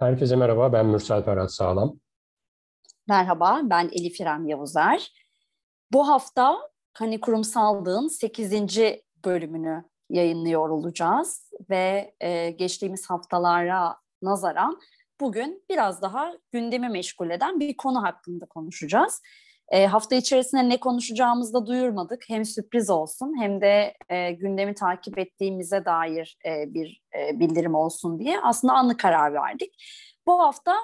Herkese merhaba, ben Mürsel Ferhat Sağlam. Merhaba, ben Elif İrem Yavuzer. Bu hafta Hani Kurumsallığın 8. bölümünü yayınlıyor olacağız ve e, geçtiğimiz haftalara nazaran bugün biraz daha gündemi meşgul eden bir konu hakkında konuşacağız. E, hafta içerisinde ne konuşacağımızı da duyurmadık. Hem sürpriz olsun hem de e, gündemi takip ettiğimize dair e, bir e, bildirim olsun diye aslında anlık karar verdik. Bu hafta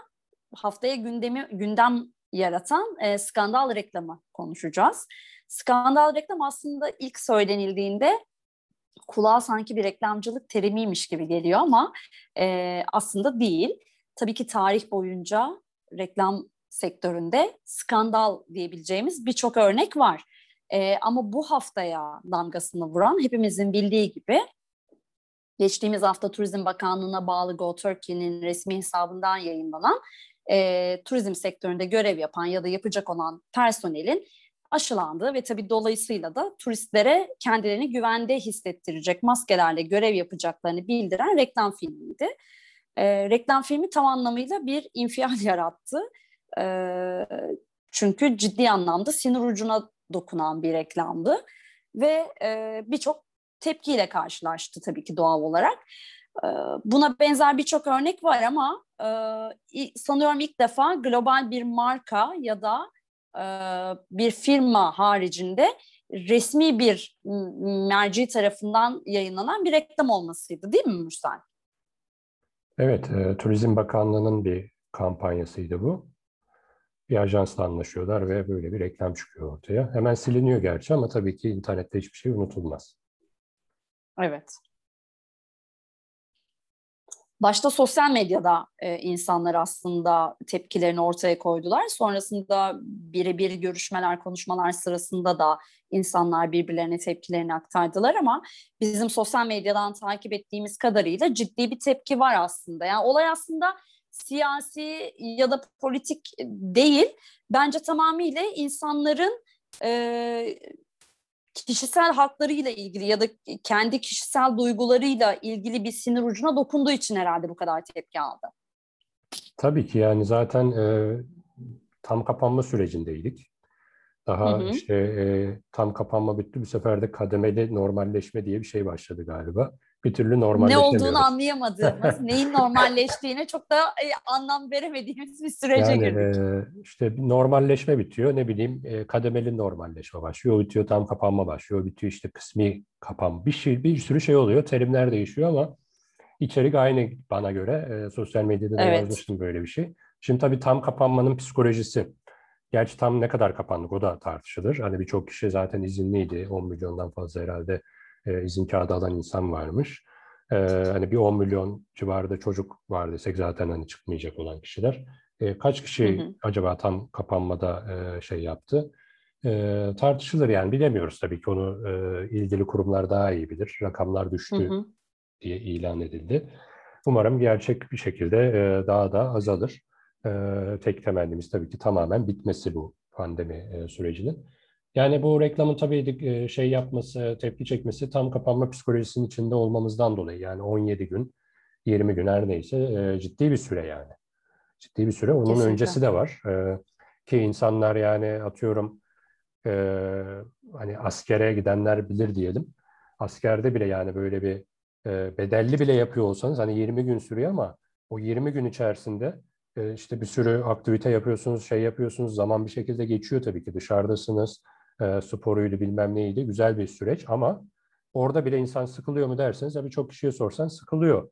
haftaya gündemi gündem yaratan e, skandal reklamı konuşacağız. Skandal reklam aslında ilk söylenildiğinde kulağa sanki bir reklamcılık terimiymiş gibi geliyor ama e, aslında değil. Tabii ki tarih boyunca reklam sektöründe skandal diyebileceğimiz birçok örnek var. E, ama bu haftaya damgasını vuran hepimizin bildiği gibi geçtiğimiz hafta Turizm Bakanlığı'na bağlı Go Turkey'nin resmi hesabından yayınlanan e, turizm sektöründe görev yapan ya da yapacak olan personelin aşılandığı ve tabii dolayısıyla da turistlere kendilerini güvende hissettirecek maskelerle görev yapacaklarını bildiren reklam filmiydi. E, reklam filmi tam anlamıyla bir infial yarattı. E, çünkü ciddi anlamda sinir ucuna dokunan bir reklamdı ve e, birçok tepkiyle karşılaştı tabii ki doğal olarak. E, buna benzer birçok örnek var ama e, sanıyorum ilk defa global bir marka ya da e, bir firma haricinde resmi bir merci tarafından yayınlanan bir reklam olmasıydı değil mi Mürsel? Evet, e, Turizm Bakanlığı'nın bir kampanyasıydı bu. Bir ajansla anlaşıyorlar ve böyle bir reklam çıkıyor ortaya. Hemen siliniyor gerçi ama tabii ki internette hiçbir şey unutulmaz. Evet. Başta sosyal medyada e, insanlar aslında tepkilerini ortaya koydular. Sonrasında birebir görüşmeler, konuşmalar sırasında da insanlar birbirlerine tepkilerini aktardılar ama bizim sosyal medyadan takip ettiğimiz kadarıyla ciddi bir tepki var aslında. Yani olay aslında siyasi ya da politik değil. Bence tamamıyla insanların e, kişisel haklarıyla ilgili ya da kendi kişisel duygularıyla ilgili bir sinir ucuna dokunduğu için herhalde bu kadar tepki aldı. Tabii ki yani zaten e, tam kapanma sürecindeydik. Daha hı hı. işte e, tam kapanma bitti. Bu sefer de kademeli normalleşme diye bir şey başladı galiba bir türlü normalleşemiyoruz. Ne olduğunu anlayamadığımız, neyin normalleştiğine çok da e, anlam veremediğimiz bir sürece yani, girdik. E, işte normalleşme bitiyor, ne bileyim e, kademeli normalleşme başlıyor, bitiyor tam kapanma başlıyor, bitiyor işte kısmi kapan. Bir şey, bir sürü şey oluyor, terimler değişiyor ama içerik aynı bana göre. E, sosyal medyada da evet. yazmıştım böyle bir şey. Şimdi tabii tam kapanmanın psikolojisi. Gerçi tam ne kadar kapandık o da tartışılır. Hani birçok kişi zaten izinliydi. 10 milyondan fazla herhalde e, izin kağıdı alan insan varmış. E, hani bir 10 milyon civarında çocuk var desek zaten hani çıkmayacak olan kişiler. E, kaç kişi hı hı. acaba tam kapanmada e, şey yaptı? E, tartışılır yani bilemiyoruz tabii ki onu e, ilgili kurumlar daha iyi bilir. Rakamlar düştü hı hı. diye ilan edildi. Umarım gerçek bir şekilde e, daha da azalır. E, tek temennimiz tabii ki tamamen bitmesi bu pandemi e, sürecinin. Yani bu reklamın tabii e, şey yapması, tepki çekmesi tam kapanma psikolojisinin içinde olmamızdan dolayı. Yani 17 gün, 20 gün her neyse e, ciddi bir süre yani. Ciddi bir süre. Onun Kesinlikle. öncesi de var. E, ki insanlar yani atıyorum hani askere gidenler bilir diyelim. Askerde bile yani böyle bir bedelli bile yapıyor olsanız hani 20 gün sürüyor ama o 20 gün içerisinde işte bir sürü aktivite yapıyorsunuz, şey yapıyorsunuz. Zaman bir şekilde geçiyor tabii ki. Dışarıdasınız e, sporuydu bilmem neydi güzel bir süreç ama orada bile insan sıkılıyor mu derseniz tabii çok kişiye sorsan sıkılıyor.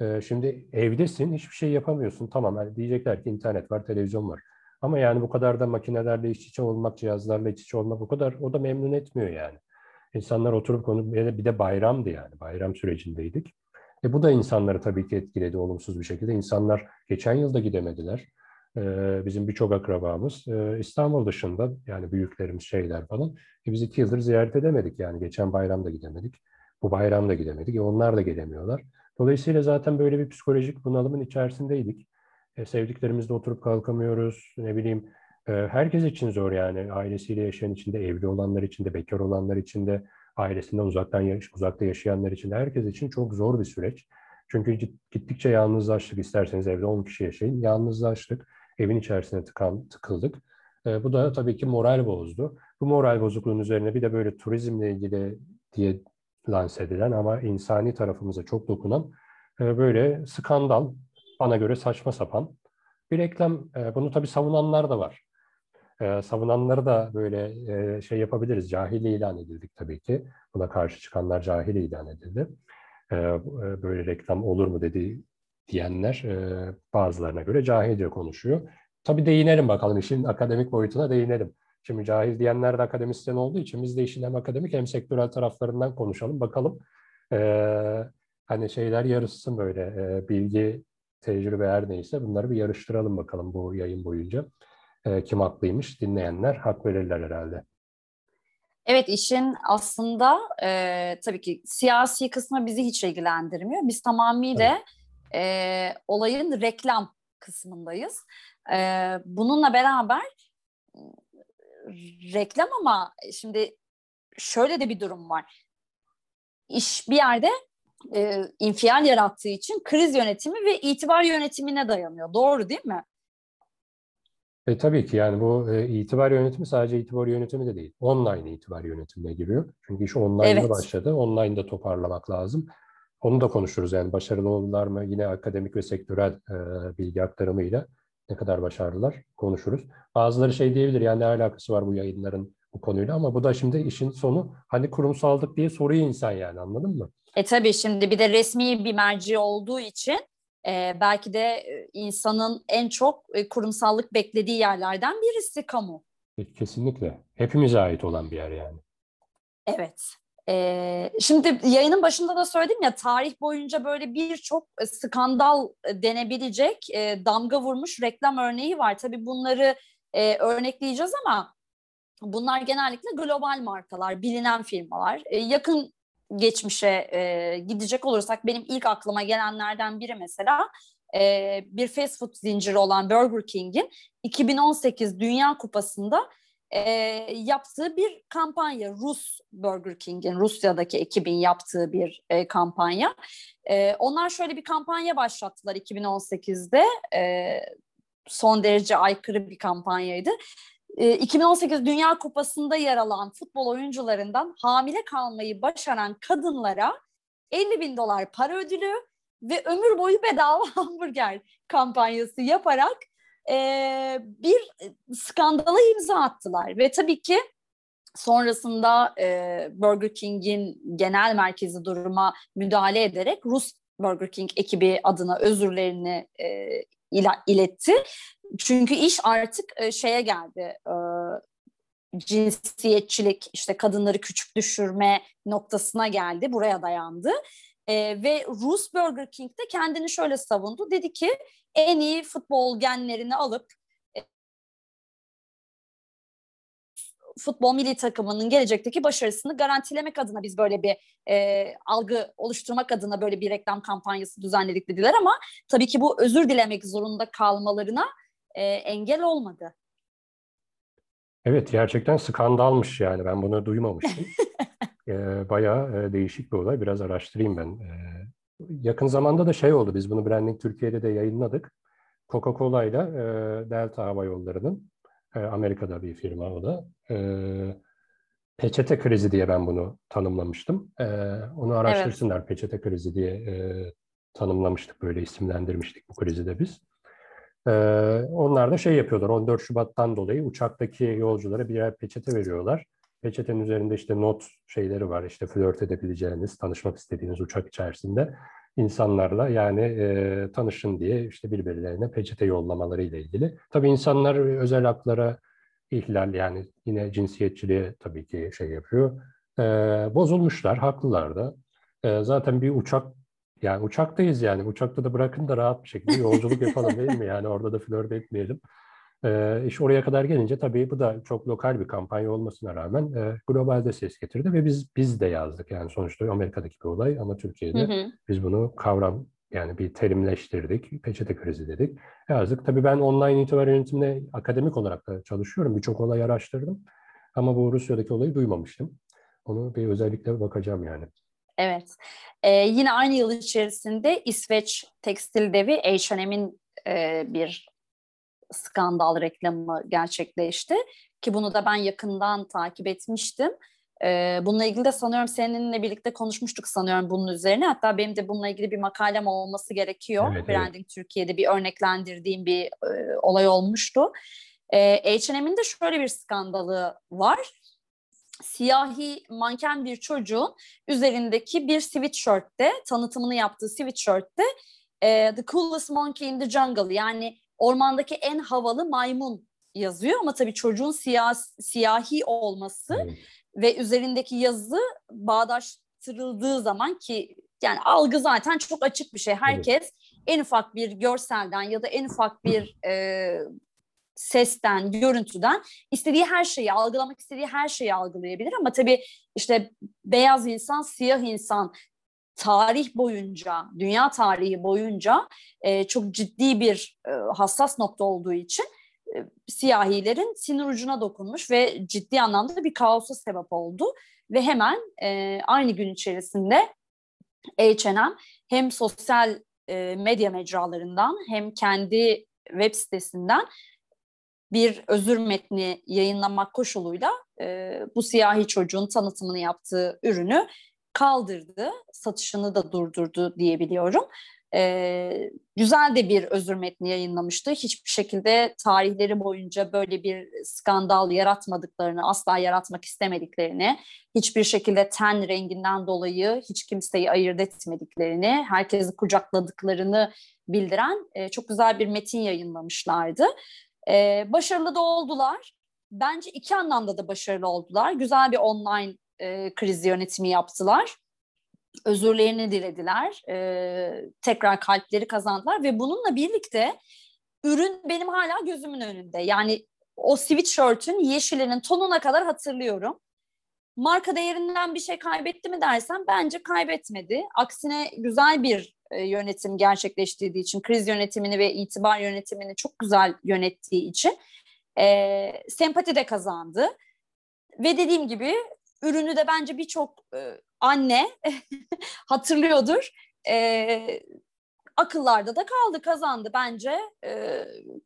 E, şimdi evdesin hiçbir şey yapamıyorsun tamam yani diyecekler ki internet var televizyon var. Ama yani bu kadar da makinelerle iç içe olmak, cihazlarla iç içe olmak o kadar o da memnun etmiyor yani. İnsanlar oturup konu bir de bayramdı yani bayram sürecindeydik. E bu da insanları tabii ki etkiledi olumsuz bir şekilde. İnsanlar geçen yılda gidemediler. Bizim birçok akrabamız İstanbul dışında yani büyüklerimiz şeyler falan. E biz iki yıldır ziyaret edemedik yani geçen bayram da gidemedik. Bu bayram da gidemedik. E onlar da gelemiyorlar. Dolayısıyla zaten böyle bir psikolojik bunalımın içerisindeydik. E, sevdiklerimizle oturup kalkamıyoruz. Ne bileyim e, herkes için zor yani. Ailesiyle yaşayan içinde, evli olanlar için de, bekar olanlar için de, ailesinden uzaktan uzakta yaşayanlar için herkes için çok zor bir süreç. Çünkü gittikçe yalnızlaştık. İsterseniz evde 10 kişi yaşayın. Yalnızlaştık. Evin içerisine tıkan, tıkıldık. E, bu da tabii ki moral bozdu. Bu moral bozukluğun üzerine bir de böyle turizmle ilgili diye lanse edilen ama insani tarafımıza çok dokunan e, böyle skandal, bana göre saçma sapan bir reklam. E, bunu tabii savunanlar da var. E, savunanları da böyle e, şey yapabiliriz. Cahil ilan edildik tabii ki. Buna karşı çıkanlar cahil ilan edildi. E, e, böyle reklam olur mu dedi diyenler e, bazılarına göre cahilce konuşuyor. Tabii değinelim bakalım işin akademik boyutuna değinelim. Şimdi cahil diyenler de akademisyen olduğu için biz de işin hem akademik hem sektörel taraflarından konuşalım. Bakalım e, hani şeyler yarışsın böyle e, bilgi, tecrübe her neyse bunları bir yarıştıralım bakalım bu yayın boyunca. E, kim haklıymış dinleyenler hak verirler herhalde. Evet işin aslında e, tabii ki siyasi kısmı bizi hiç ilgilendirmiyor. Biz tamamıyla e, olayın reklam kısmındayız. E, bununla beraber reklam ama şimdi şöyle de bir durum var. İş bir yerde e, infial yarattığı için kriz yönetimi ve itibar yönetimine dayanıyor. Doğru değil mi? E, tabii ki yani bu e, itibar yönetimi sadece itibar yönetimi de değil. Online itibar yönetimine giriyor. Çünkü iş online'da evet. başladı. Online'da toparlamak lazım. Onu da konuşuruz yani başarılı oldular mı yine akademik ve sektörel e, bilgi aktarımıyla ne kadar başarılılar konuşuruz. Bazıları şey diyebilir yani ne alakası var bu yayınların bu konuyla ama bu da şimdi işin sonu hani kurumsallık diye soruyor insan yani anladın mı? E tabii şimdi bir de resmi bir merci olduğu için e, belki de e, insanın en çok e, kurumsallık beklediği yerlerden birisi kamu. E, kesinlikle. Hepimize ait olan bir yer yani. Evet. Ee, şimdi yayının başında da söyledim ya tarih boyunca böyle birçok skandal denebilecek e, damga vurmuş reklam örneği var. Tabii bunları e, örnekleyeceğiz ama bunlar genellikle global markalar, bilinen firmalar. E, yakın geçmişe e, gidecek olursak benim ilk aklıma gelenlerden biri mesela e, bir fast food zinciri olan Burger King'in 2018 Dünya Kupası'nda e, yaptığı bir kampanya. Rus Burger King'in, Rusya'daki ekibin yaptığı bir e, kampanya. E, onlar şöyle bir kampanya başlattılar 2018'de. E, son derece aykırı bir kampanyaydı. 2018 Dünya Kupası'nda yer alan futbol oyuncularından hamile kalmayı başaran kadınlara 50 bin dolar para ödülü ve ömür boyu bedava hamburger kampanyası yaparak e, bir skandala imza attılar. Ve tabii ki sonrasında e, Burger King'in genel merkezi duruma müdahale ederek Rus Burger King ekibi adına özürlerini e, iletti. Çünkü iş artık e, şeye geldi. Cinsiyetçilik, işte kadınları küçük düşürme noktasına geldi. Buraya dayandı. E, ve Rus Burger King de kendini şöyle savundu. Dedi ki en iyi futbol genlerini alıp futbol milli takımının gelecekteki başarısını garantilemek adına biz böyle bir e, algı oluşturmak adına böyle bir reklam kampanyası düzenledik dediler ama tabii ki bu özür dilemek zorunda kalmalarına e, engel olmadı. Evet gerçekten skandalmış yani ben bunu duymamıştım. e, bayağı e, değişik bir olay biraz araştırayım ben. E, yakın zamanda da şey oldu biz bunu Branding Türkiye'de de yayınladık. Coca-Cola ile Delta Hava Yolları'nın e, Amerika'da bir firma o da. E, peçete krizi diye ben bunu tanımlamıştım. E, onu araştırsınlar evet. peçete krizi diye e, tanımlamıştık böyle isimlendirmiştik bu krizi de biz. E, onlar da şey yapıyorlar 14 Şubat'tan dolayı uçaktaki yolculara birer peçete veriyorlar. Peçetenin üzerinde işte not şeyleri var işte flört edebileceğiniz, tanışmak istediğiniz uçak içerisinde insanlarla yani e, tanışın diye işte birbirlerine peçete yollamaları ile ilgili. Tabii insanlar özel haklara ihlal yani yine cinsiyetçiliğe tabii ki şey yapıyor. E, bozulmuşlar, haklılar da. E, zaten bir uçak yani uçaktayız yani uçakta da bırakın da rahat bir şekilde yolculuk yapalım değil mi? Yani orada da flört etmeyelim. E, iş oraya kadar gelince tabii bu da çok lokal bir kampanya olmasına rağmen e, globalde ses getirdi ve biz biz de yazdık. Yani sonuçta Amerika'daki bir olay ama Türkiye'de hı hı. biz bunu kavram yani bir terimleştirdik, peçete krizi dedik. Yazdık. Tabii ben online itibar yönetimine akademik olarak da çalışıyorum. Birçok olay araştırdım. Ama bu Rusya'daki olayı duymamıştım. Onu bir özellikle bakacağım yani. Evet. Ee, yine aynı yıl içerisinde İsveç tekstil devi H&M'in e, bir skandal reklamı gerçekleşti. Ki bunu da ben yakından takip etmiştim. Bununla ilgili de sanıyorum seninle birlikte konuşmuştuk sanıyorum bunun üzerine. Hatta benim de bununla ilgili bir makalem olması gerekiyor. Evet, Branding evet. Türkiye'de bir örneklendirdiğim bir e, olay olmuştu. Ee, H&M'in de şöyle bir skandalı var. Siyahi manken bir çocuğun üzerindeki bir sweatshirtte, tanıtımını yaptığı sweatshirtte e, The Coolest Monkey in the Jungle yani ormandaki en havalı maymun yazıyor ama tabii çocuğun siyah, siyahi olması evet. ve üzerindeki yazı bağdaştırıldığı zaman ki yani algı zaten çok açık bir şey. Herkes evet. en ufak bir görselden ya da en ufak bir e, sesten, görüntüden istediği her şeyi, algılamak istediği her şeyi algılayabilir ama tabii işte beyaz insan, siyah insan tarih boyunca, dünya tarihi boyunca e, çok ciddi bir e, hassas nokta olduğu için e, siyahilerin sinir ucuna dokunmuş ve ciddi anlamda bir kaosa sebep oldu. Ve hemen e, aynı gün içerisinde H&M hem sosyal e, medya mecralarından hem kendi web sitesinden bir özür metni yayınlamak koşuluyla e, bu siyahi çocuğun tanıtımını yaptığı ürünü kaldırdı, satışını da durdurdu diyebiliyorum. Ee, güzel de bir özür metni yayınlamıştı. Hiçbir şekilde tarihleri boyunca böyle bir skandal yaratmadıklarını, asla yaratmak istemediklerini, hiçbir şekilde ten renginden dolayı hiç kimseyi ayırt etmediklerini, herkesi kucakladıklarını bildiren e, çok güzel bir metin yayınlamışlardı. E, başarılı da oldular. Bence iki anlamda da başarılı oldular. Güzel bir online e, kriz yönetimi yaptılar. Özürlerini dilediler. E, tekrar kalpleri kazandılar ve bununla birlikte ürün benim hala gözümün önünde. Yani o sweatshirt'ün yeşilinin tonuna kadar hatırlıyorum. Marka değerinden bir şey kaybetti mi dersen bence kaybetmedi. Aksine güzel bir e, yönetim gerçekleştirdiği için, kriz yönetimini ve itibar yönetimini çok güzel yönettiği için e, sempati de kazandı. Ve dediğim gibi ürünü de bence birçok e, anne hatırlıyordur. E, akıllarda da kaldı, kazandı bence. E,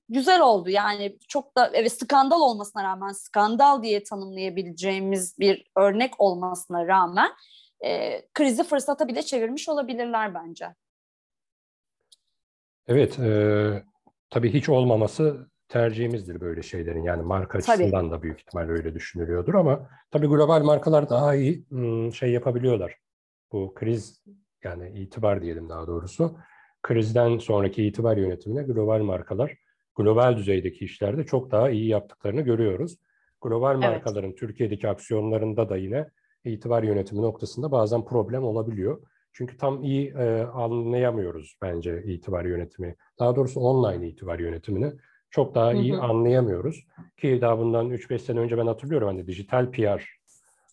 güzel oldu yani çok da evet skandal olmasına rağmen skandal diye tanımlayabileceğimiz bir örnek olmasına rağmen e, krizi fırsata bile çevirmiş olabilirler bence. Evet, e, tabii hiç olmaması tercihimizdir böyle şeylerin. Yani marka açısından tabii. da büyük ihtimal öyle düşünülüyordur ama tabii global markalar daha iyi şey yapabiliyorlar. Bu kriz yani itibar diyelim daha doğrusu. Krizden sonraki itibar yönetimine global markalar global düzeydeki işlerde çok daha iyi yaptıklarını görüyoruz. Global evet. markaların Türkiye'deki aksiyonlarında da yine itibar yönetimi noktasında bazen problem olabiliyor. Çünkü tam iyi e, anlayamıyoruz bence itibar yönetimi. Daha doğrusu online itibar yönetimini çok daha iyi hı hı. anlayamıyoruz. Ki daha bundan 3-5 sene önce ben hatırlıyorum hani dijital PR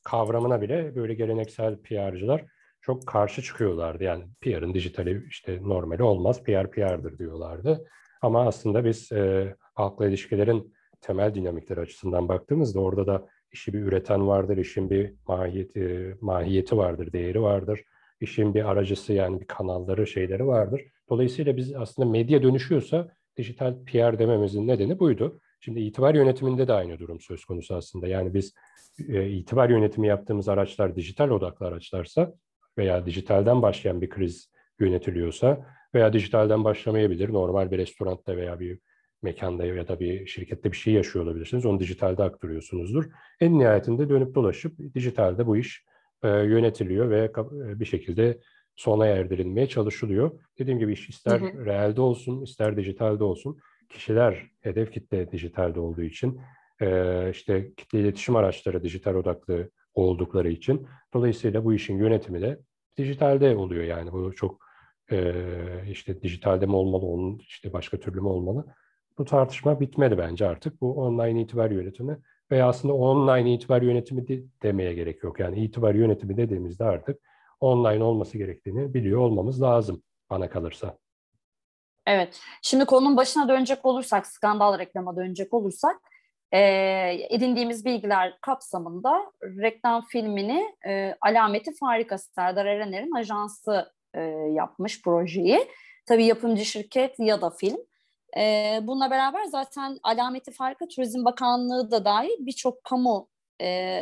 kavramına bile böyle geleneksel PR'cılar çok karşı çıkıyorlardı. Yani PR'ın dijitali işte normali olmaz, PR PR'dır diyorlardı. Ama aslında biz e, halkla ilişkilerin temel dinamikleri açısından baktığımızda orada da işi bir üreten vardır, işin bir mahiyeti, mahiyeti vardır, değeri vardır. İşin bir aracısı yani bir kanalları, şeyleri vardır. Dolayısıyla biz aslında medya dönüşüyorsa dijital PR dememizin nedeni buydu. Şimdi itibar yönetiminde de aynı durum söz konusu aslında. Yani biz e, itibar yönetimi yaptığımız araçlar dijital odaklı araçlarsa veya dijitalden başlayan bir kriz yönetiliyorsa veya dijitalden başlamayabilir. Normal bir restoranda veya bir mekanda ya da bir şirkette bir şey yaşıyor olabilirsiniz. Onu dijitalde aktarıyorsunuzdur. En nihayetinde dönüp dolaşıp dijitalde bu iş e, yönetiliyor ve e, bir şekilde sona erdirilmeye çalışılıyor. Dediğim gibi iş ister hı hı. realde olsun, ister dijitalde olsun. Kişiler, hedef kitle dijitalde olduğu için, e, işte kitle iletişim araçları dijital odaklı oldukları için. Dolayısıyla bu işin yönetimi de dijitalde oluyor yani. Bu çok e, işte dijitalde mi olmalı, onun işte başka türlü mü olmalı? Bu tartışma bitmedi bence artık. Bu online itibar yönetimi veya aslında online itibar yönetimi de demeye gerek yok. Yani itibar yönetimi dediğimizde artık online olması gerektiğini biliyor olmamız lazım bana kalırsa. Evet. Şimdi konunun başına dönecek olursak, skandal reklama dönecek olursak, e, edindiğimiz bilgiler kapsamında reklam filmini e, Alameti Farika Serdar Erener'in ajansı e, yapmış projeyi. Tabii yapımcı şirket ya da film. E, bununla beraber zaten Alameti Farika Turizm Bakanlığı da dahil birçok kamu e,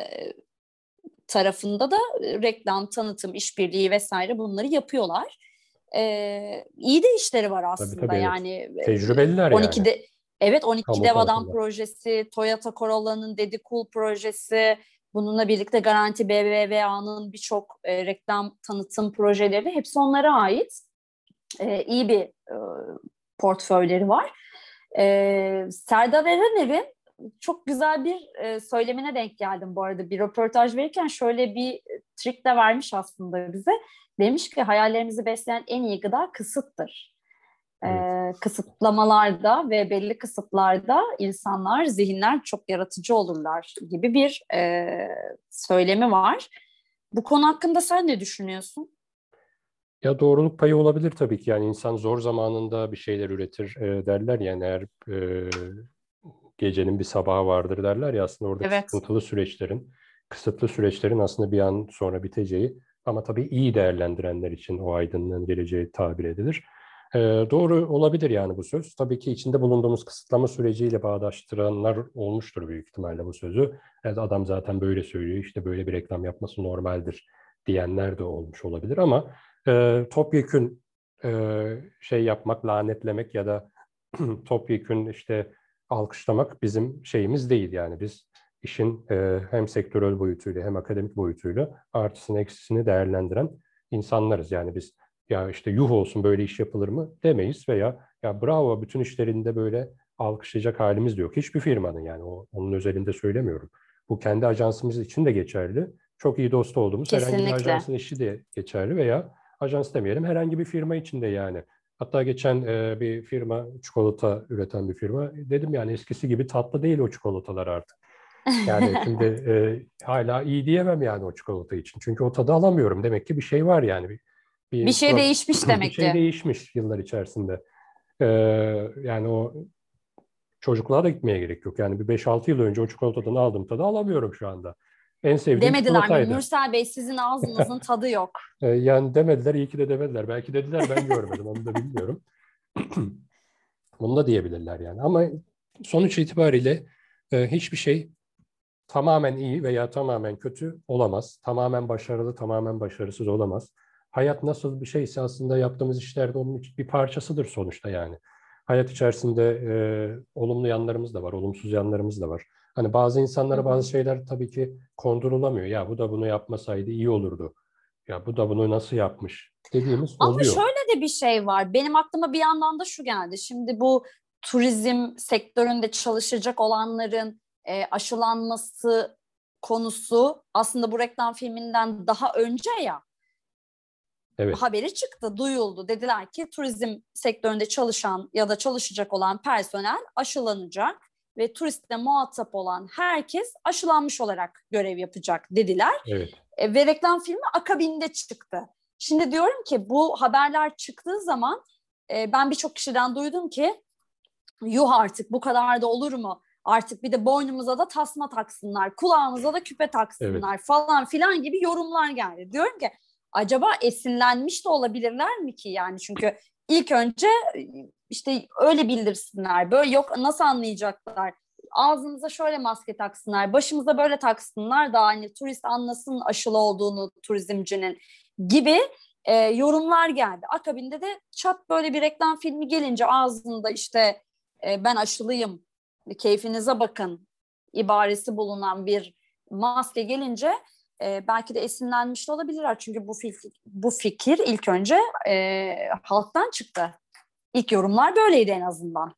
tarafında da reklam, tanıtım, işbirliği vesaire bunları yapıyorlar. E, iyi de işleri var aslında tabii, tabii, yani. Tecrübeliler 12'de, yani. Evet 12 Kamu Dev Adam projesi, Toyota Corolla'nın Dedi Cool projesi, bununla birlikte Garanti BBVA'nın birçok e, reklam tanıtım projeleri hepsi onlara ait. E, iyi bir e, portföyleri var. E, Serdar Erener'in çok güzel bir e, söylemine denk geldim bu arada. Bir röportaj verirken şöyle bir trik de vermiş aslında bize. Demiş ki hayallerimizi besleyen en iyi gıda kısıttır. Evet. E, kısıtlamalarda ve belli kısıtlarda insanlar, zihinler çok yaratıcı olurlar gibi bir e, söylemi var. Bu konu hakkında sen ne düşünüyorsun? Ya doğruluk payı olabilir tabii ki. Yani insan zor zamanında bir şeyler üretir e, derler. Yani eğer e, gecenin bir sabahı vardır derler ya aslında orada evet. sıkıntılı süreçlerin, kısıtlı süreçlerin aslında bir an sonra biteceği ama tabii iyi değerlendirenler için o aydınlığın geleceği tabir edilir. E, doğru olabilir yani bu söz. Tabii ki içinde bulunduğumuz kısıtlama süreciyle bağdaştıranlar olmuştur büyük ihtimalle bu sözü. Evet, adam zaten böyle söylüyor, işte böyle bir reklam yapması normaldir diyenler de olmuş olabilir ama e, topyekün e, şey yapmak, lanetlemek ya da topyekün işte alkışlamak bizim şeyimiz değil yani biz işin e, hem sektörel boyutuyla hem akademik boyutuyla artısını eksisini değerlendiren insanlarız. Yani biz ya işte yuh olsun böyle iş yapılır mı demeyiz veya ya bravo bütün işlerinde böyle alkışlayacak halimiz de yok. Hiçbir firmanın yani o, onun özelinde söylemiyorum. Bu kendi ajansımız için de geçerli. Çok iyi dost olduğumuz Kesinlikle. herhangi bir ajansın işi de geçerli veya ajans demeyelim herhangi bir firma içinde yani. Hatta geçen e, bir firma çikolata üreten bir firma dedim yani eskisi gibi tatlı değil o çikolatalar artık. Yani şimdi e, hala iyi diyemem yani o çikolata için. Çünkü o tadı alamıyorum. Demek ki bir şey var yani. Bir, bir, bir şey değişmiş demek ki. Bir şey değişmiş yıllar içerisinde. Ee, yani o çocukluğa da gitmeye gerek yok. Yani bir 5-6 yıl önce o çikolatadan aldığım tadı alamıyorum şu anda. En sevdiğim Demediler mi? Mürsel Bey sizin ağzınızın tadı yok. Ee, yani demediler, iyi ki de demediler. Belki dediler ben görmedim, onu da bilmiyorum. Bunu da diyebilirler yani. Ama sonuç itibariyle e, hiçbir şey tamamen iyi veya tamamen kötü olamaz. Tamamen başarılı, tamamen başarısız olamaz. Hayat nasıl bir şeyse aslında yaptığımız işlerde onun bir parçasıdır sonuçta yani. Hayat içerisinde e, olumlu yanlarımız da var, olumsuz yanlarımız da var. Hani bazı insanlara bazı şeyler tabii ki kondurulamıyor. Ya bu da bunu yapmasaydı iyi olurdu. Ya bu da bunu nasıl yapmış dediğimiz Ama oluyor. Ama şöyle de bir şey var. Benim aklıma bir yandan da şu geldi. Şimdi bu turizm sektöründe çalışacak olanların e, aşılanması konusu aslında bu reklam filminden daha önce ya. Evet. Haberi çıktı, duyuldu. Dediler ki turizm sektöründe çalışan ya da çalışacak olan personel aşılanacak ve turistle muhatap olan herkes aşılanmış olarak görev yapacak dediler. Evet. E, ve reklam filmi akabinde çıktı. Şimdi diyorum ki bu haberler çıktığı zaman e, ben birçok kişiden duydum ki yuh artık bu kadar da olur mu? Artık bir de boynumuza da tasma taksınlar, kulağımıza da küpe taksınlar evet. falan filan gibi yorumlar geldi. Diyorum ki acaba esinlenmiş de olabilirler mi ki yani çünkü ilk önce işte öyle bildirsinler. Böyle yok nasıl anlayacaklar? Ağzımıza şöyle maske taksınlar, başımıza böyle taksınlar da hani turist anlasın aşılı olduğunu turizmcinin gibi e, yorumlar geldi. Akabinde de çat böyle bir reklam filmi gelince ağzında işte e, ben aşılıyım, keyfinize bakın ibaresi bulunan bir maske gelince e, belki de esinlenmiş de olabilirler. Çünkü bu fikir, bu fikir ilk önce e, halktan çıktı. İlk yorumlar böyleydi en azından.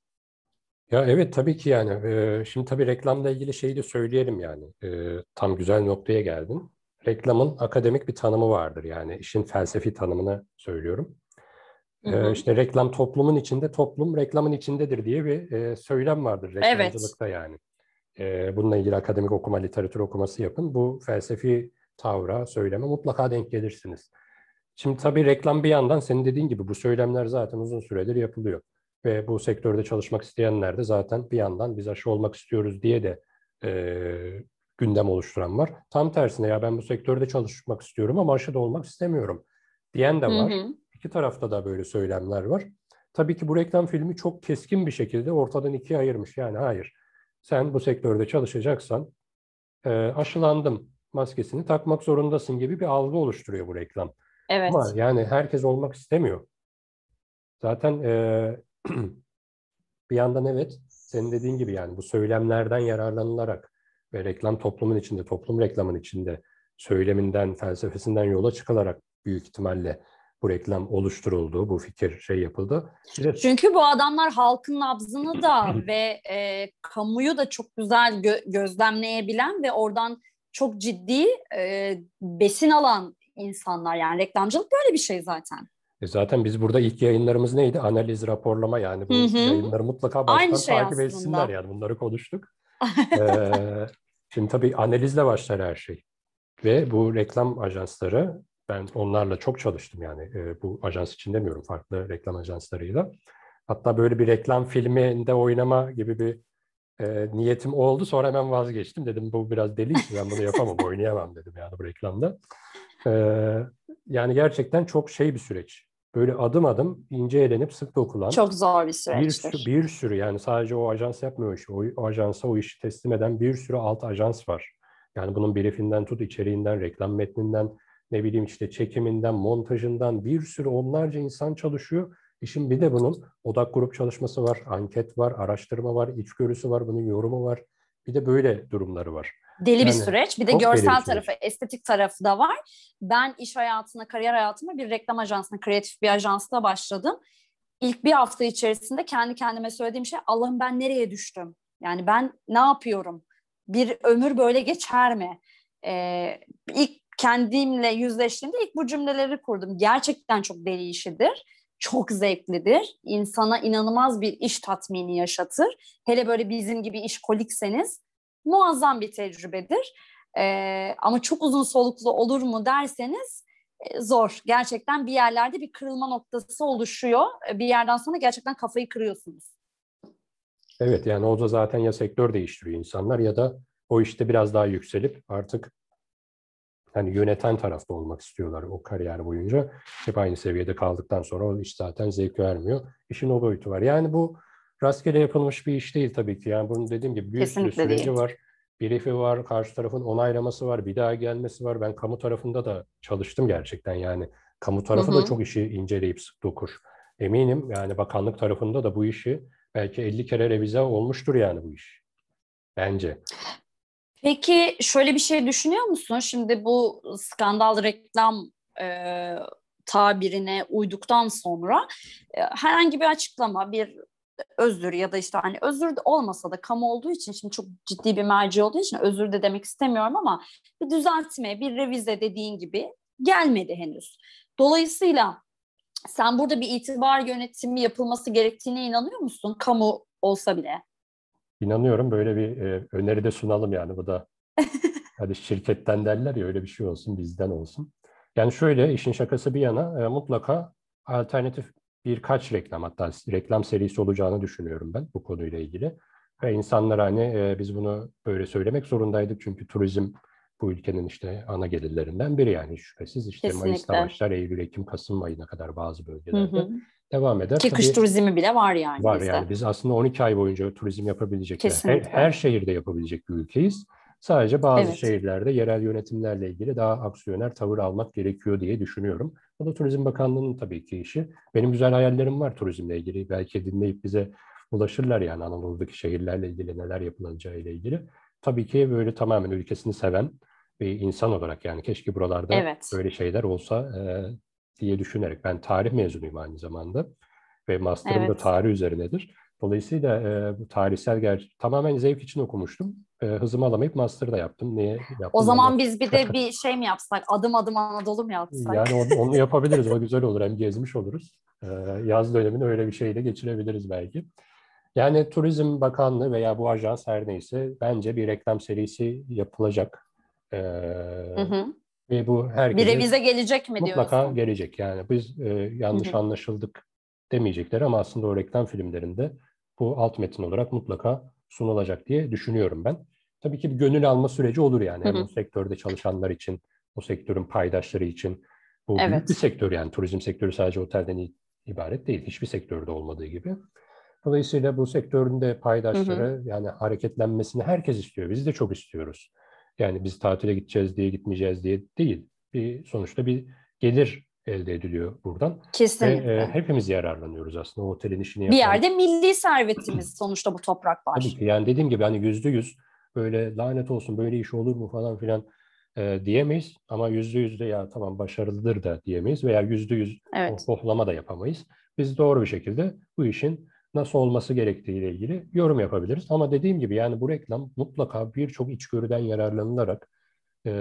Ya evet tabii ki yani. E, şimdi tabii reklamla ilgili şeyi de söyleyelim yani. E, tam güzel noktaya geldin. Reklamın akademik bir tanımı vardır yani işin felsefi tanımını söylüyorum. Hı hı. İşte reklam toplumun içinde, toplum reklamın içindedir diye bir e, söylem vardır reklamcılıkta evet. yani. E, bununla ilgili akademik okuma, literatür okuması yapın. Bu felsefi tavra, söyleme mutlaka denk gelirsiniz. Şimdi tabii reklam bir yandan senin dediğin gibi bu söylemler zaten uzun süredir yapılıyor. Ve bu sektörde çalışmak isteyenler de zaten bir yandan biz aşı olmak istiyoruz diye de e, gündem oluşturan var. Tam tersine ya ben bu sektörde çalışmak istiyorum ama aşı da olmak istemiyorum diyen de var. Hı hı. İki tarafta da böyle söylemler var. Tabii ki bu reklam filmi çok keskin bir şekilde ortadan ikiye ayırmış. Yani hayır sen bu sektörde çalışacaksan e, aşılandım maskesini takmak zorundasın gibi bir algı oluşturuyor bu reklam. Evet. Ama yani herkes olmak istemiyor. Zaten e, bir yandan evet senin dediğin gibi yani bu söylemlerden yararlanılarak ve reklam toplumun içinde, toplum reklamın içinde söyleminden, felsefesinden yola çıkılarak büyük ihtimalle bu reklam oluşturuldu, bu fikir şey yapıldı. Bir Çünkü bu adamlar halkın nabzını da ve e, kamuyu da çok güzel gö- gözlemleyebilen ve oradan çok ciddi e, besin alan insanlar. Yani reklamcılık böyle bir şey zaten. E zaten biz burada ilk yayınlarımız neydi? Analiz, raporlama yani bu hı hı. yayınları mutlaka baştan şey takip aslında. etsinler yani bunları konuştuk. ee, şimdi tabii analizle başlar her şey. Ve bu reklam ajansları ben onlarla çok çalıştım yani e, bu ajans için demiyorum farklı reklam ajanslarıyla. Hatta böyle bir reklam filminde oynama gibi bir e, niyetim oldu. Sonra hemen vazgeçtim. Dedim bu biraz deli iş. Ben bunu yapamam, oynayamam dedim yani bu reklamda. E, yani gerçekten çok şey bir süreç. Böyle adım adım ince elenip sık dokulan. Çok zor bir süreçtir. Bir, sürü, bir sürü yani sadece o ajans yapmıyor işi. O, o ajansa o işi teslim eden bir sürü alt ajans var. Yani bunun briefinden tut, içeriğinden, reklam metninden, ne bileyim işte çekiminden, montajından bir sürü onlarca insan çalışıyor. İşin bir de bunun odak grup çalışması var, anket var, araştırma var, içgörüsü var, bunun yorumu var. Bir de böyle durumları var. Deli yani, bir süreç. Bir de görsel tarafı, estetik tarafı da var. Ben iş hayatına, kariyer hayatıma bir reklam ajansına, kreatif bir ajansta başladım. İlk bir hafta içerisinde kendi kendime söylediğim şey Allah'ım ben nereye düştüm? Yani ben ne yapıyorum? Bir ömür böyle geçer mi? Ee, ilk kendimle yüzleştiğimde ilk bu cümleleri kurdum. Gerçekten çok deli işidir. Çok zevklidir. İnsana inanılmaz bir iş tatmini yaşatır. Hele böyle bizim gibi işkolikseniz muazzam bir tecrübedir. Ee, ama çok uzun soluklu olur mu derseniz e, zor. Gerçekten bir yerlerde bir kırılma noktası oluşuyor. E, bir yerden sonra gerçekten kafayı kırıyorsunuz. Evet yani o da zaten ya sektör değiştiriyor insanlar ya da o işte biraz daha yükselip artık hani yöneten tarafta olmak istiyorlar o kariyer boyunca. Hep aynı seviyede kaldıktan sonra o iş zaten zevk vermiyor. İşin o boyutu var. Yani bu rastgele yapılmış bir iş değil tabii ki. Yani bunun dediğim gibi bir sürü süreci değil. var. Briefi var, karşı tarafın onaylaması var, bir daha gelmesi var. Ben kamu tarafında da çalıştım gerçekten yani. Kamu tarafı hı hı. da çok işi inceleyip sık dokur. Eminim yani bakanlık tarafında da bu işi belki 50 kere revize olmuştur yani bu iş. Bence. Peki şöyle bir şey düşünüyor musun? Şimdi bu skandal reklam e, tabirine uyduktan sonra e, herhangi bir açıklama, bir özür ya da işte hani özür de olmasa da kamu olduğu için şimdi çok ciddi bir merci olduğu için özür de demek istemiyorum ama bir düzeltme, bir revize dediğin gibi gelmedi henüz. Dolayısıyla sen burada bir itibar yönetimi yapılması gerektiğine inanıyor musun? Kamu olsa bile inanıyorum böyle bir e, öneri de sunalım yani bu da hadi şirketten derler ya öyle bir şey olsun bizden olsun. Yani şöyle işin şakası bir yana e, mutlaka alternatif birkaç reklam hatta reklam serisi olacağını düşünüyorum ben bu konuyla ilgili. Ve insanlar hani e, biz bunu böyle söylemek zorundaydık çünkü turizm bu ülkenin işte ana gelirlerinden biri yani şüphesiz işte Kesinlikle. Mayıs'ta başlar Eylül, Ekim, Kasım ayına kadar bazı bölgelerde. Hı hı devam eder. Ki Tabii, kış turizmi bile var yani Var bizde. yani biz aslında 12 ay boyunca turizm yapabilecek, her, her şehirde yapabilecek bir ülkeyiz. Sadece bazı evet. şehirlerde yerel yönetimlerle ilgili daha aksiyoner tavır almak gerekiyor diye düşünüyorum. Bu da Turizm Bakanlığı'nın tabii ki işi. Benim güzel hayallerim var turizmle ilgili. Belki dinleyip bize ulaşırlar yani Anadolu'daki şehirlerle ilgili neler yapılacağı ile ilgili. Tabii ki böyle tamamen ülkesini seven bir insan olarak yani keşke buralarda evet. böyle şeyler olsa e, diye düşünerek ben tarih mezunuyum aynı zamanda ve master'ım evet. da tarih üzerinedir. Dolayısıyla e, bu tarihsel ger tamamen zevk için okumuştum. E, hızımı alamayıp master da yaptım. Niye yaptım? O zaman biz bir de bir şey mi yapsak? Adım adım Anadolu mu yapsak? Yani onu, onu yapabiliriz. o güzel olur. Hem gezmiş oluruz. E, yaz dönemini öyle bir şeyle geçirebiliriz belki. Yani Turizm Bakanlığı veya bu ajans her neyse bence bir reklam serisi yapılacak. Ee, hı hı. Ve bu herkese bir revize gelecek mi mutlaka diyorsun? gelecek. Yani biz e, yanlış Hı-hı. anlaşıldık demeyecekler ama aslında o reklam filmlerinde bu alt metin olarak mutlaka sunulacak diye düşünüyorum ben. Tabii ki bir gönül alma süreci olur yani. Hem o sektörde çalışanlar için, o sektörün paydaşları için. Bu evet. büyük bir sektör yani. Turizm sektörü sadece otelden ibaret değil. Hiçbir sektörde olmadığı gibi. Dolayısıyla bu sektörün de paydaşları hı hı. yani hareketlenmesini herkes istiyor. Biz de çok istiyoruz. Yani biz tatile gideceğiz diye gitmeyeceğiz diye değil. Bir sonuçta bir gelir elde ediliyor buradan. Kesinlikle. Ve, e, hepimiz yararlanıyoruz aslında o otelin işini yapan. Bir yerde milli servetimiz sonuçta bu topraklar. Tabii ki yani dediğim gibi hani yüzde yüz böyle lanet olsun böyle iş olur mu falan filan e, diyemeyiz. Ama yüzde yüzde ya tamam başarılıdır da diyemeyiz veya yüzde yüz evet. hohlama da yapamayız. Biz doğru bir şekilde bu işin nasıl olması gerektiğiyle ilgili yorum yapabiliriz. Ama dediğim gibi yani bu reklam mutlaka birçok içgörüden yararlanılarak e,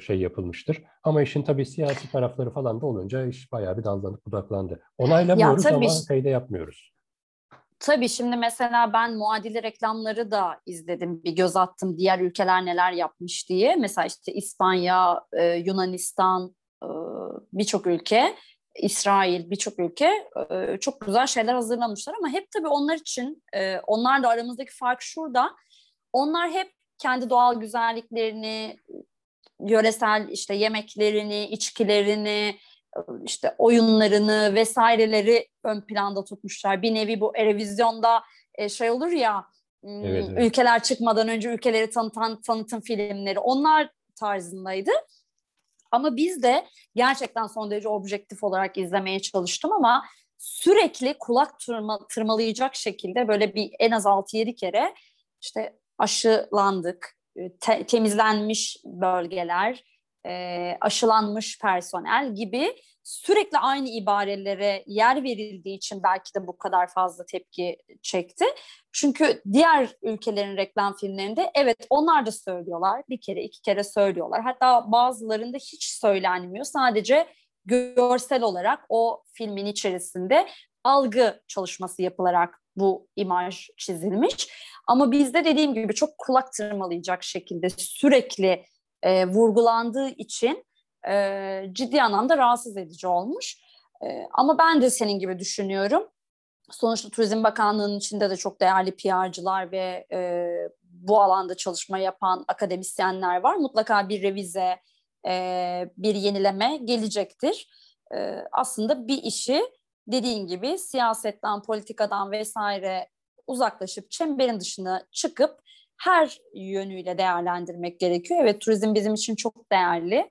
şey yapılmıştır. Ama işin tabii siyasi tarafları falan da olunca iş bayağı bir dallanıp budaklandı. Onaylamıyoruz ama şeyde yapmıyoruz. Tabii şimdi mesela ben muadili reklamları da izledim, bir göz attım diğer ülkeler neler yapmış diye. Mesela işte İspanya, e, Yunanistan, e, birçok ülke, İsrail, birçok ülke e, çok güzel şeyler hazırlamışlar ama hep tabii onlar için, e, onlarla aramızdaki fark şurada. Onlar hep kendi doğal güzelliklerini, yöresel işte yemeklerini, içkilerini, işte oyunlarını vesaireleri ön planda tutmuşlar. Bir nevi bu Erevizyon'da e, şey olur ya evet, evet. ülkeler çıkmadan önce ülkeleri tanıtan tanıtım filmleri onlar tarzındaydı. Ama biz de gerçekten son derece objektif olarak izlemeye çalıştım ama sürekli kulak tırma, tırmalayacak şekilde böyle bir en az 6-7 kere işte aşılandık, e, te- temizlenmiş bölgeler, e, aşılanmış personel gibi sürekli aynı ibarelere yer verildiği için belki de bu kadar fazla tepki çekti. Çünkü diğer ülkelerin reklam filmlerinde evet onlar da söylüyorlar. Bir kere iki kere söylüyorlar. Hatta bazılarında hiç söylenmiyor. Sadece görsel olarak o filmin içerisinde algı çalışması yapılarak bu imaj çizilmiş. Ama bizde dediğim gibi çok kulak tırmalayacak şekilde sürekli e, vurgulandığı için e, ciddi anlamda rahatsız edici olmuş. E, ama ben de senin gibi düşünüyorum. Sonuçta Turizm Bakanlığı'nın içinde de çok değerli PR'cılar ve e, bu alanda çalışma yapan akademisyenler var. Mutlaka bir revize, e, bir yenileme gelecektir. E, aslında bir işi dediğin gibi siyasetten, politikadan vesaire uzaklaşıp çemberin dışına çıkıp her yönüyle değerlendirmek gerekiyor. Evet turizm bizim için çok değerli,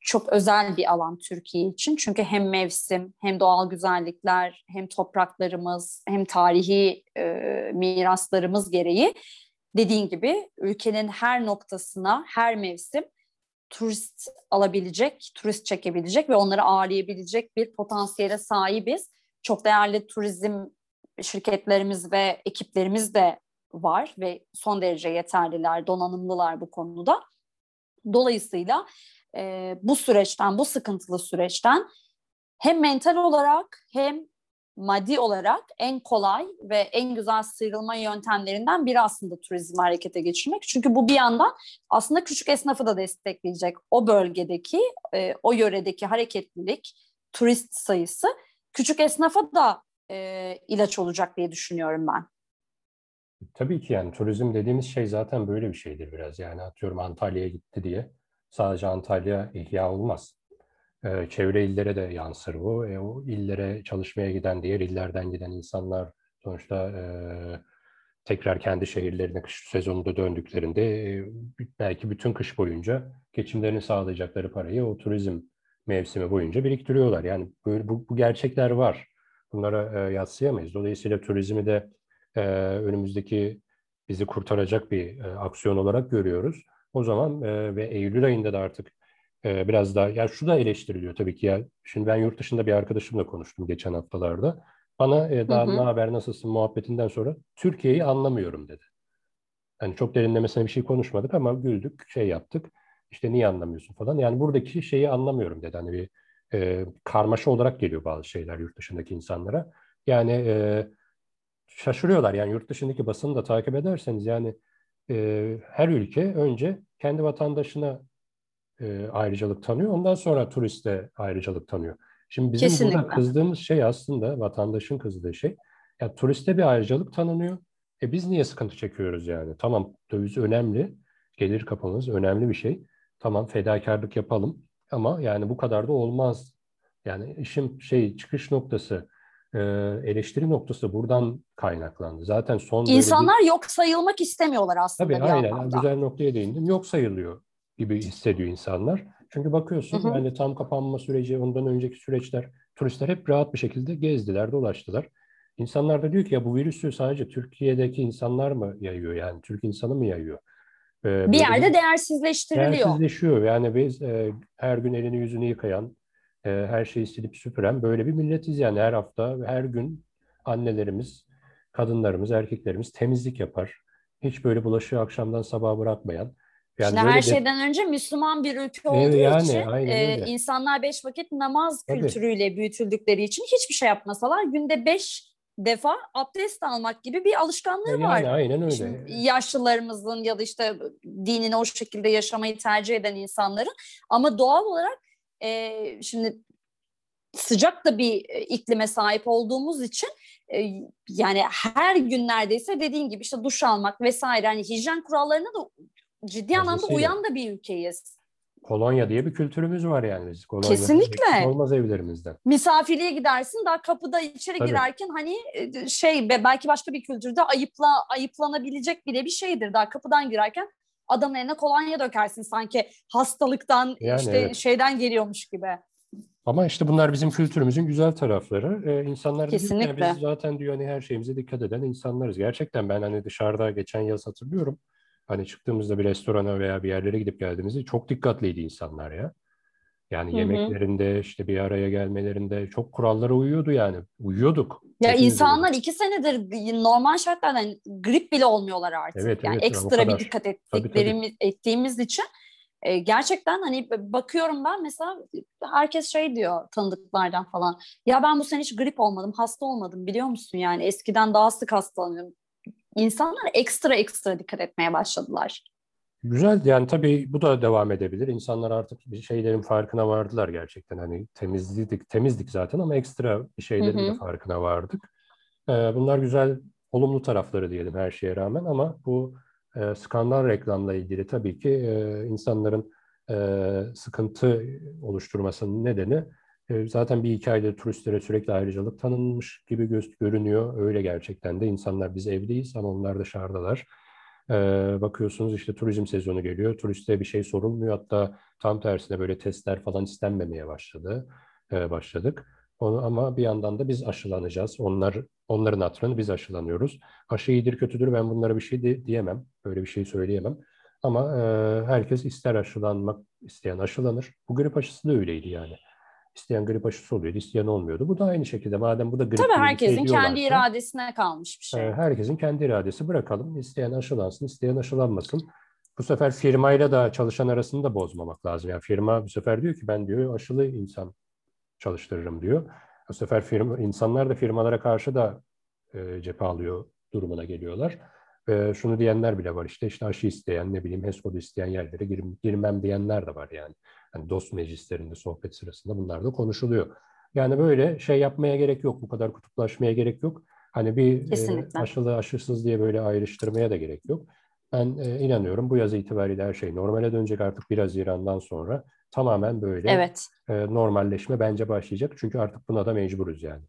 çok özel bir alan Türkiye için. Çünkü hem mevsim, hem doğal güzellikler, hem topraklarımız, hem tarihi miraslarımız gereği dediğin gibi ülkenin her noktasına, her mevsim turist alabilecek, turist çekebilecek ve onları ağırlayabilecek bir potansiyele sahibiz. Çok değerli turizm şirketlerimiz ve ekiplerimiz de var ve son derece yeterliler, donanımlılar bu konuda. Dolayısıyla e, bu süreçten, bu sıkıntılı süreçten hem mental olarak hem maddi olarak en kolay ve en güzel sıyrılma yöntemlerinden biri aslında turizm harekete geçirmek. Çünkü bu bir yandan aslında küçük esnafı da destekleyecek. O bölgedeki, e, o yöredeki hareketlilik, turist sayısı küçük esnafa da e, ilaç olacak diye düşünüyorum ben. Tabii ki yani turizm dediğimiz şey zaten böyle bir şeydir biraz. Yani atıyorum Antalya'ya gitti diye sadece Antalya ihya olmaz. Ee, çevre illere de yansır bu. E, o illere çalışmaya giden, diğer illerden giden insanlar sonuçta e, tekrar kendi şehirlerine kış sezonunda döndüklerinde e, belki bütün kış boyunca geçimlerini sağlayacakları parayı o turizm mevsimi boyunca biriktiriyorlar. Yani böyle bu, bu gerçekler var. Bunlara e, yatsıyamayız. Dolayısıyla turizmi de e, önümüzdeki bizi kurtaracak bir e, aksiyon olarak görüyoruz. O zaman e, ve Eylül ayında da artık e, biraz daha, ya şu da eleştiriliyor tabii ki ya. Şimdi ben yurt dışında bir arkadaşımla konuştum geçen haftalarda. Bana e, daha hı hı. ne haber nasılsın muhabbetinden sonra Türkiye'yi anlamıyorum dedi. Yani çok derinlemesine bir şey konuşmadık ama güldük, şey yaptık. İşte niye anlamıyorsun falan. Yani buradaki şeyi anlamıyorum dedi. Hani bir e, karmaşa olarak geliyor bazı şeyler yurt dışındaki insanlara. Yani e, şaşırıyorlar. Yani yurt dışındaki basını da takip ederseniz yani e, her ülke önce kendi vatandaşına e, ayrıcalık tanıyor. Ondan sonra turiste ayrıcalık tanıyor. Şimdi bizim Kesinlikle. burada kızdığımız şey aslında vatandaşın kızdığı şey. Ya turiste bir ayrıcalık tanınıyor. E biz niye sıkıntı çekiyoruz yani? Tamam döviz önemli. Gelir kapımız önemli bir şey. Tamam fedakarlık yapalım. Ama yani bu kadar da olmaz. Yani işin şey çıkış noktası e, eleştiri noktası buradan kaynaklandı. Zaten son İnsanlar bir... yok sayılmak istemiyorlar aslında Tabii bir aynen anlamda. güzel noktaya değindim. Yok sayılıyor gibi hissediyor insanlar. Çünkü bakıyorsun Hı hı. yani tam kapanma süreci, ondan önceki süreçler turistler hep rahat bir şekilde gezdiler, dolaştılar. İnsanlar da diyor ki ya bu virüsü sadece Türkiye'deki insanlar mı yayıyor yani Türk insanı mı yayıyor? Ee, Bir yerde değersizleştiriliyor. Değersizleşiyor. Yani biz e, her gün elini yüzünü yıkayan, e, her şeyi silip süpüren böyle bir milletiz yani her hafta, her gün annelerimiz, kadınlarımız, erkeklerimiz temizlik yapar. Hiç böyle bulaşığı akşamdan sabaha bırakmayan. Yani Şimdi her de- şeyden önce Müslüman bir ülke Evet, olduğu yani, için e, insanlar beş vakit namaz Tabii. kültürüyle büyütüldükleri için hiçbir şey yapmasalar günde beş defa abdest almak gibi bir alışkanlığı yani var. aynen öyle. Şimdi yaşlılarımızın ya da işte dinini o şekilde yaşamayı tercih eden insanların ama doğal olarak e, şimdi sıcak da bir e, iklime sahip olduğumuz için e, yani her gün neredeyse dediğin gibi işte duş almak vesaire hani hijyen kurallarına da ciddi anlamda uyan da bir ülkeyiz. Kolonya diye bir kültürümüz var yani biz. Kolonya Kesinlikle. eksik olmaz evlerimizden. Misafirliğe gidersin daha kapıda içeri Tabii. girerken hani e, şey be- belki başka bir kültürde ayıpla ayıplanabilecek bile bir şeydir. Daha kapıdan girerken adamın eline kolonya dökersin sanki hastalıktan Yani işte evet. şeyden geliyormuş gibi. Ama işte bunlar bizim kültürümüzün güzel tarafları. Ee, insanlar da diyor ki, "Ya Kesinlikle. biz zaten diyor hani her şeyimize dikkat eden insanlarız. Gerçekten ben hani dışarıda geçen yaz hatırlıyorum. Hani çıktığımızda bir restorana veya bir yerlere gidip geldiğimizde çok dikkatliydi insanlar ya. Yani Hı hı. yemeklerinde işte bir araya gelmelerinde çok kurallara uyuyordu yani. Uyuyorduk. Ya Hepimiz insanlar uyuyorduk. iki senedir normal şartlardan grip bile olmuyorlar artık. Evet, yani evet, ekstra bir dikkat tabii. ettiklerimiz ettiğimiz için e, gerçekten hani bakıyorum ben mesela herkes şey diyor tanıdıklardan falan. Ya ben bu sene hiç grip olmadım, hasta olmadım biliyor musun? Yani eskiden daha sık hastalanıyorum. İnsanlar ekstra ekstra dikkat etmeye başladılar. Güzel yani tabii bu da devam edebilir. İnsanlar artık bir şeylerin farkına vardılar gerçekten. Hani temizlik temizlik zaten ama ekstra bir şeylerin Hı de hı. farkına vardık. Ee, bunlar güzel, olumlu tarafları diyelim her şeye rağmen ama bu e, skandal reklamla ilgili tabii ki e, insanların e, sıkıntı oluşturmasının nedeni e, zaten bir iki aydır turistlere sürekli ayrıcalık tanınmış gibi göz görünüyor. Öyle gerçekten de insanlar biz evdeyiz ama onlar dışarıdalar. Ee, bakıyorsunuz işte turizm sezonu geliyor. Turiste bir şey sorulmuyor. Hatta tam tersine böyle testler falan istenmemeye başladı. e, başladık. Onu, ama bir yandan da biz aşılanacağız. Onlar onların hatırını biz aşılanıyoruz. Aşı iyidir kötüdür ben bunlara bir şey de, diyemem. Böyle bir şey söyleyemem. Ama e, herkes ister aşılanmak isteyen aşılanır. Bu grip aşısı da öyleydi yani. İsteyen grip aşısı oluyordu, isteyen olmuyordu. Bu da aynı şekilde. Madem bu da grip Tabii herkesin kendi iradesine kalmış bir şey. Herkesin kendi iradesi bırakalım. İsteyen aşılansın, isteyen aşılanmasın. Bu sefer firmayla da çalışan arasını da bozmamak lazım. Yani firma bu sefer diyor ki ben diyor aşılı insan çalıştırırım diyor. Bu sefer firma, insanlar da firmalara karşı da e, cephe alıyor durumuna geliyorlar. Ve şunu diyenler bile var işte işte aşı isteyen ne bileyim HES isteyen yerlere gir, girmem diyenler de var yani. Hani dost meclislerinde sohbet sırasında bunlar da konuşuluyor. Yani böyle şey yapmaya gerek yok. Bu kadar kutuplaşmaya gerek yok. Hani bir e, Kesinlikle. aşılı aşısız diye böyle ayrıştırmaya da gerek yok. Ben e, inanıyorum bu yaz itibariyle her şey normale dönecek artık 1 Haziran'dan sonra tamamen böyle Evet. e, normalleşme bence başlayacak. Çünkü artık buna da mecburuz yani.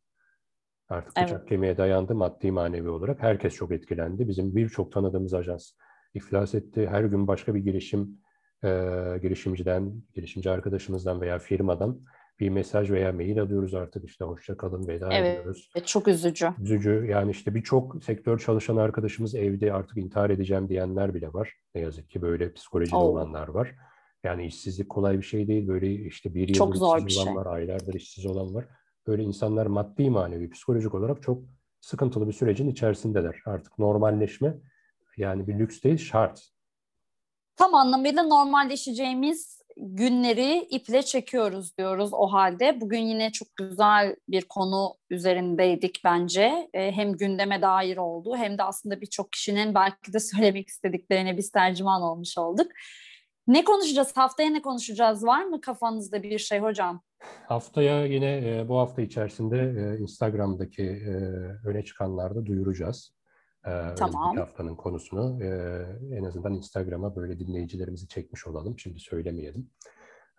Artık Evet. bıçak kemiğe dayandı maddi manevi olarak. Herkes çok etkilendi. Bizim birçok tanıdığımız ajans iflas etti. Her gün başka bir girişim e, girişimciden, girişimci arkadaşımızdan veya firmadan bir mesaj veya mail alıyoruz artık işte hoşça kalın veda Evet. ediyoruz. Çok üzücü. Üzücü yani işte birçok sektör çalışan arkadaşımız evde artık intihar edeceğim diyenler bile var. Ne yazık ki böyle psikolojide Oo. olanlar var. Yani işsizlik kolay bir şey değil. Böyle işte bir zor işsiz olan şey. var, aylardır işsiz olan var. Böyle insanlar maddi manevi psikolojik olarak çok sıkıntılı bir sürecin içerisindeler. Artık normalleşme yani bir lüks değil şart. Tam anlamıyla normalleşeceğimiz günleri iple çekiyoruz diyoruz o halde. Bugün yine çok güzel bir konu üzerindeydik bence. E, Hem gündeme dair oldu hem de aslında birçok kişinin belki de söylemek istediklerine biz tercüman olmuş olduk. Ne konuşacağız? Haftaya ne konuşacağız? Var mı kafanızda bir şey hocam? Haftaya yine e, bu hafta içerisinde e, Instagram'daki öne çıkanlarda duyuracağız. Tamam. haftanın konusunu. En azından Instagram'a böyle dinleyicilerimizi çekmiş olalım. Şimdi söylemeyelim.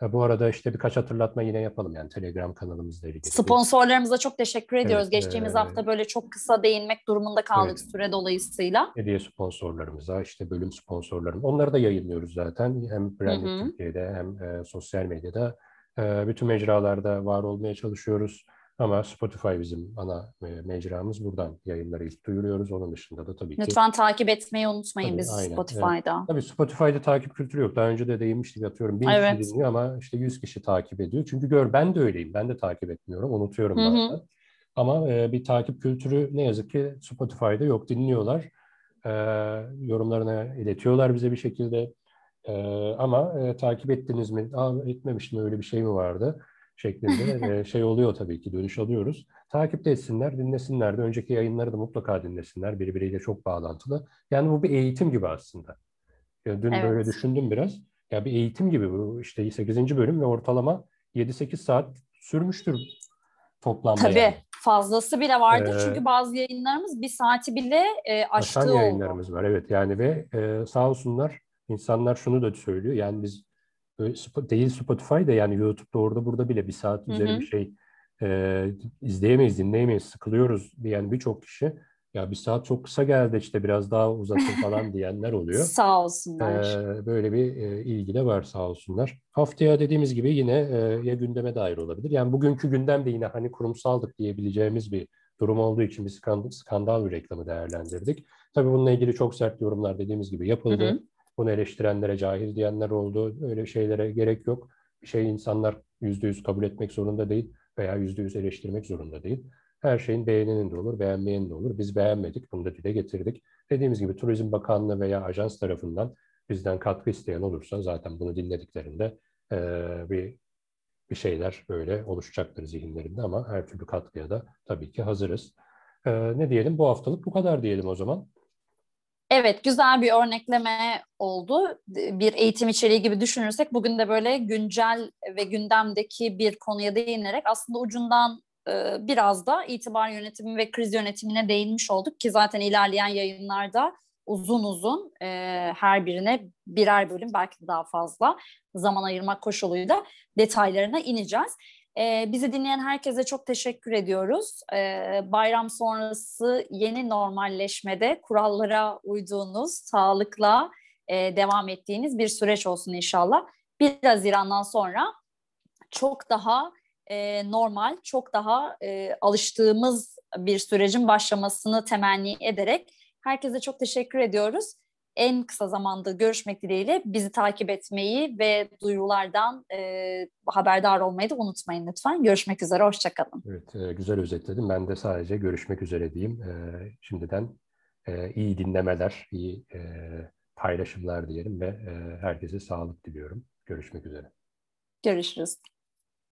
Bu arada işte birkaç hatırlatma yine yapalım yani Telegram kanalımızla ilgili. Sponsorlarımıza çok teşekkür ediyoruz. Evet, Geçtiğimiz e, hafta böyle çok kısa değinmek durumunda kaldık Evet. süre dolayısıyla. hediye sponsorlarımıza, işte bölüm sponsorlarım. Onları da yayınlıyoruz zaten. Hem hı. Türkiye'de hem e, sosyal medyada. E, bütün mecralarda var olmaya çalışıyoruz. Ama Spotify bizim ana e, mecramız. Buradan yayınları ilk duyuruyoruz. Onun dışında da tabii ki... Lütfen takip etmeyi unutmayın Tabii, bizi aynen, Spotify'da. Tabii Spotify'da takip kültürü yok. Daha önce de değinmiştik atıyorum. Bin Evet. kişi dinliyor ama işte 100 kişi takip ediyor. Çünkü gör ben de öyleyim. Ben de takip etmiyorum. Unutuyorum Hı hı. bazen. Ama e, bir takip kültürü ne yazık ki Spotify'da yok. Dinliyorlar. E, yorumlarını iletiyorlar bize bir şekilde. E, ama e, takip ettiniz mi? Aa, etmemiştim öyle bir şey mi vardı? Şeklinde e, şey oluyor tabii ki dönüş alıyoruz. Takip de etsinler, dinlesinler de. Önceki yayınları da mutlaka dinlesinler. Birbiriyle çok bağlantılı. Yani bu bir eğitim gibi aslında. Ya dün Evet. böyle düşündüm biraz. Ya bir eğitim gibi bu işte 8. bölüm ve ortalama 7-8 saat sürmüştür toplamda. Tabii yani. fazlası bile vardır Ee, çünkü bazı yayınlarımız bir saati bile e, aştığı Aşan oldu. yayınlarımız var evet yani ve e, sağ olsunlar insanlar şunu da söylüyor yani biz değil Spotify'da yani YouTube'da orada burada bile bir saat Hı üzeri hı. bir şey e, izleyemeyiz dinleyemeyiz sıkılıyoruz diyen birçok kişi ya bir saat çok kısa geldi işte biraz daha uzatın falan diyenler oluyor. Sağ olsunlar. Ee, böyle bir e, ilgi de var sağ olsunlar. Haftaya dediğimiz gibi yine e, ya gündeme dair olabilir. Yani bugünkü gündem de yine hani kurumsaldık diyebileceğimiz bir durum olduğu için bir skandal, skandal bir reklamı değerlendirdik. Tabii bununla ilgili çok sert yorumlar dediğimiz gibi yapıldı. Hı hı. Bunu eleştirenlere cahil diyenler oldu. Öyle şeylere gerek yok. Bir şey insanlar yüzde yüz kabul etmek zorunda değil veya yüzde yüz eleştirmek zorunda değil. Her şeyin beğeninin de olur, beğenmeyenin de olur. Biz beğenmedik, bunu da dile getirdik. Dediğimiz gibi Turizm Bakanlığı veya ajans tarafından bizden katkı isteyen olursa zaten bunu dinlediklerinde eee, bir bir şeyler böyle oluşacaktır zihinlerinde ama her türlü katkıya da tabii ki hazırız. Eee, ne diyelim bu haftalık bu kadar diyelim o zaman. Evet, güzel bir örnekleme oldu. Bir eğitim içeriği gibi düşünürsek bugün de böyle güncel ve gündemdeki bir konuya değinerek aslında ucundan e, biraz da itibar yönetimi ve kriz yönetimine değinmiş olduk ki zaten ilerleyen yayınlarda uzun uzun e, her birine birer bölüm belki daha fazla zaman ayırmak koşuluyla detaylarına ineceğiz. Ee, bizi dinleyen herkese çok teşekkür ediyoruz. Ee, bayram sonrası yeni normalleşmede kurallara uyduğunuz, sağlıkla e, devam ettiğiniz bir süreç olsun inşallah. 1 Haziran'dan sonra çok daha e, normal, çok daha e, alıştığımız bir sürecin başlamasını temenni ederek herkese çok teşekkür ediyoruz en kısa zamanda görüşmek dileğiyle bizi takip etmeyi ve duyurulardan e, haberdar olmayı da unutmayın lütfen. Görüşmek üzere, hoşçakalın. Evet, e, güzel özetledim. Ben de sadece görüşmek üzere diyeyim. E, şimdiden e, iyi dinlemeler, iyi e, paylaşımlar diyelim ve e, herkese sağlık diliyorum. Görüşmek üzere. Görüşürüz.